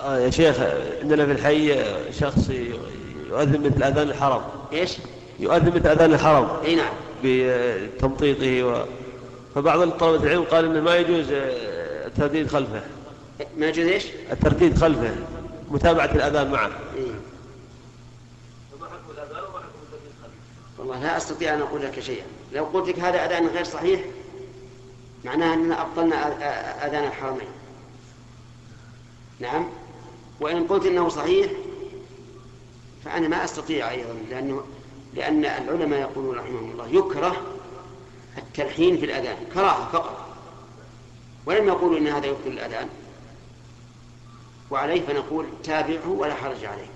آه يا شيخ عندنا في الحي شخص يؤذن مثل أذان الحرم. إيش؟ يؤذن مثل أذان الحرم. إي نعم. بتمطيطه و... فبعض طلبة العلم قال إنه ما يجوز آه، الترديد خلفه. ما يجوز إيش؟ الترديد خلفه متابعة الأذان معه. إيه؟ والله لا أستطيع أن أقول لك شيئا. لو قلت لك هذا أذان غير صحيح معناها إننا أبطلنا أ- أ- أذان الحرمين. نعم؟ وإن قلت إنه صحيح فأنا ما أستطيع أيضا لأنه لأن العلماء يقولون رحمهم الله يكره التلحين في الأذان كراهة فقط. ولم يقولوا إن هذا يبطل الأذان. وعليه فنقول تابعه ولا حرج عليك.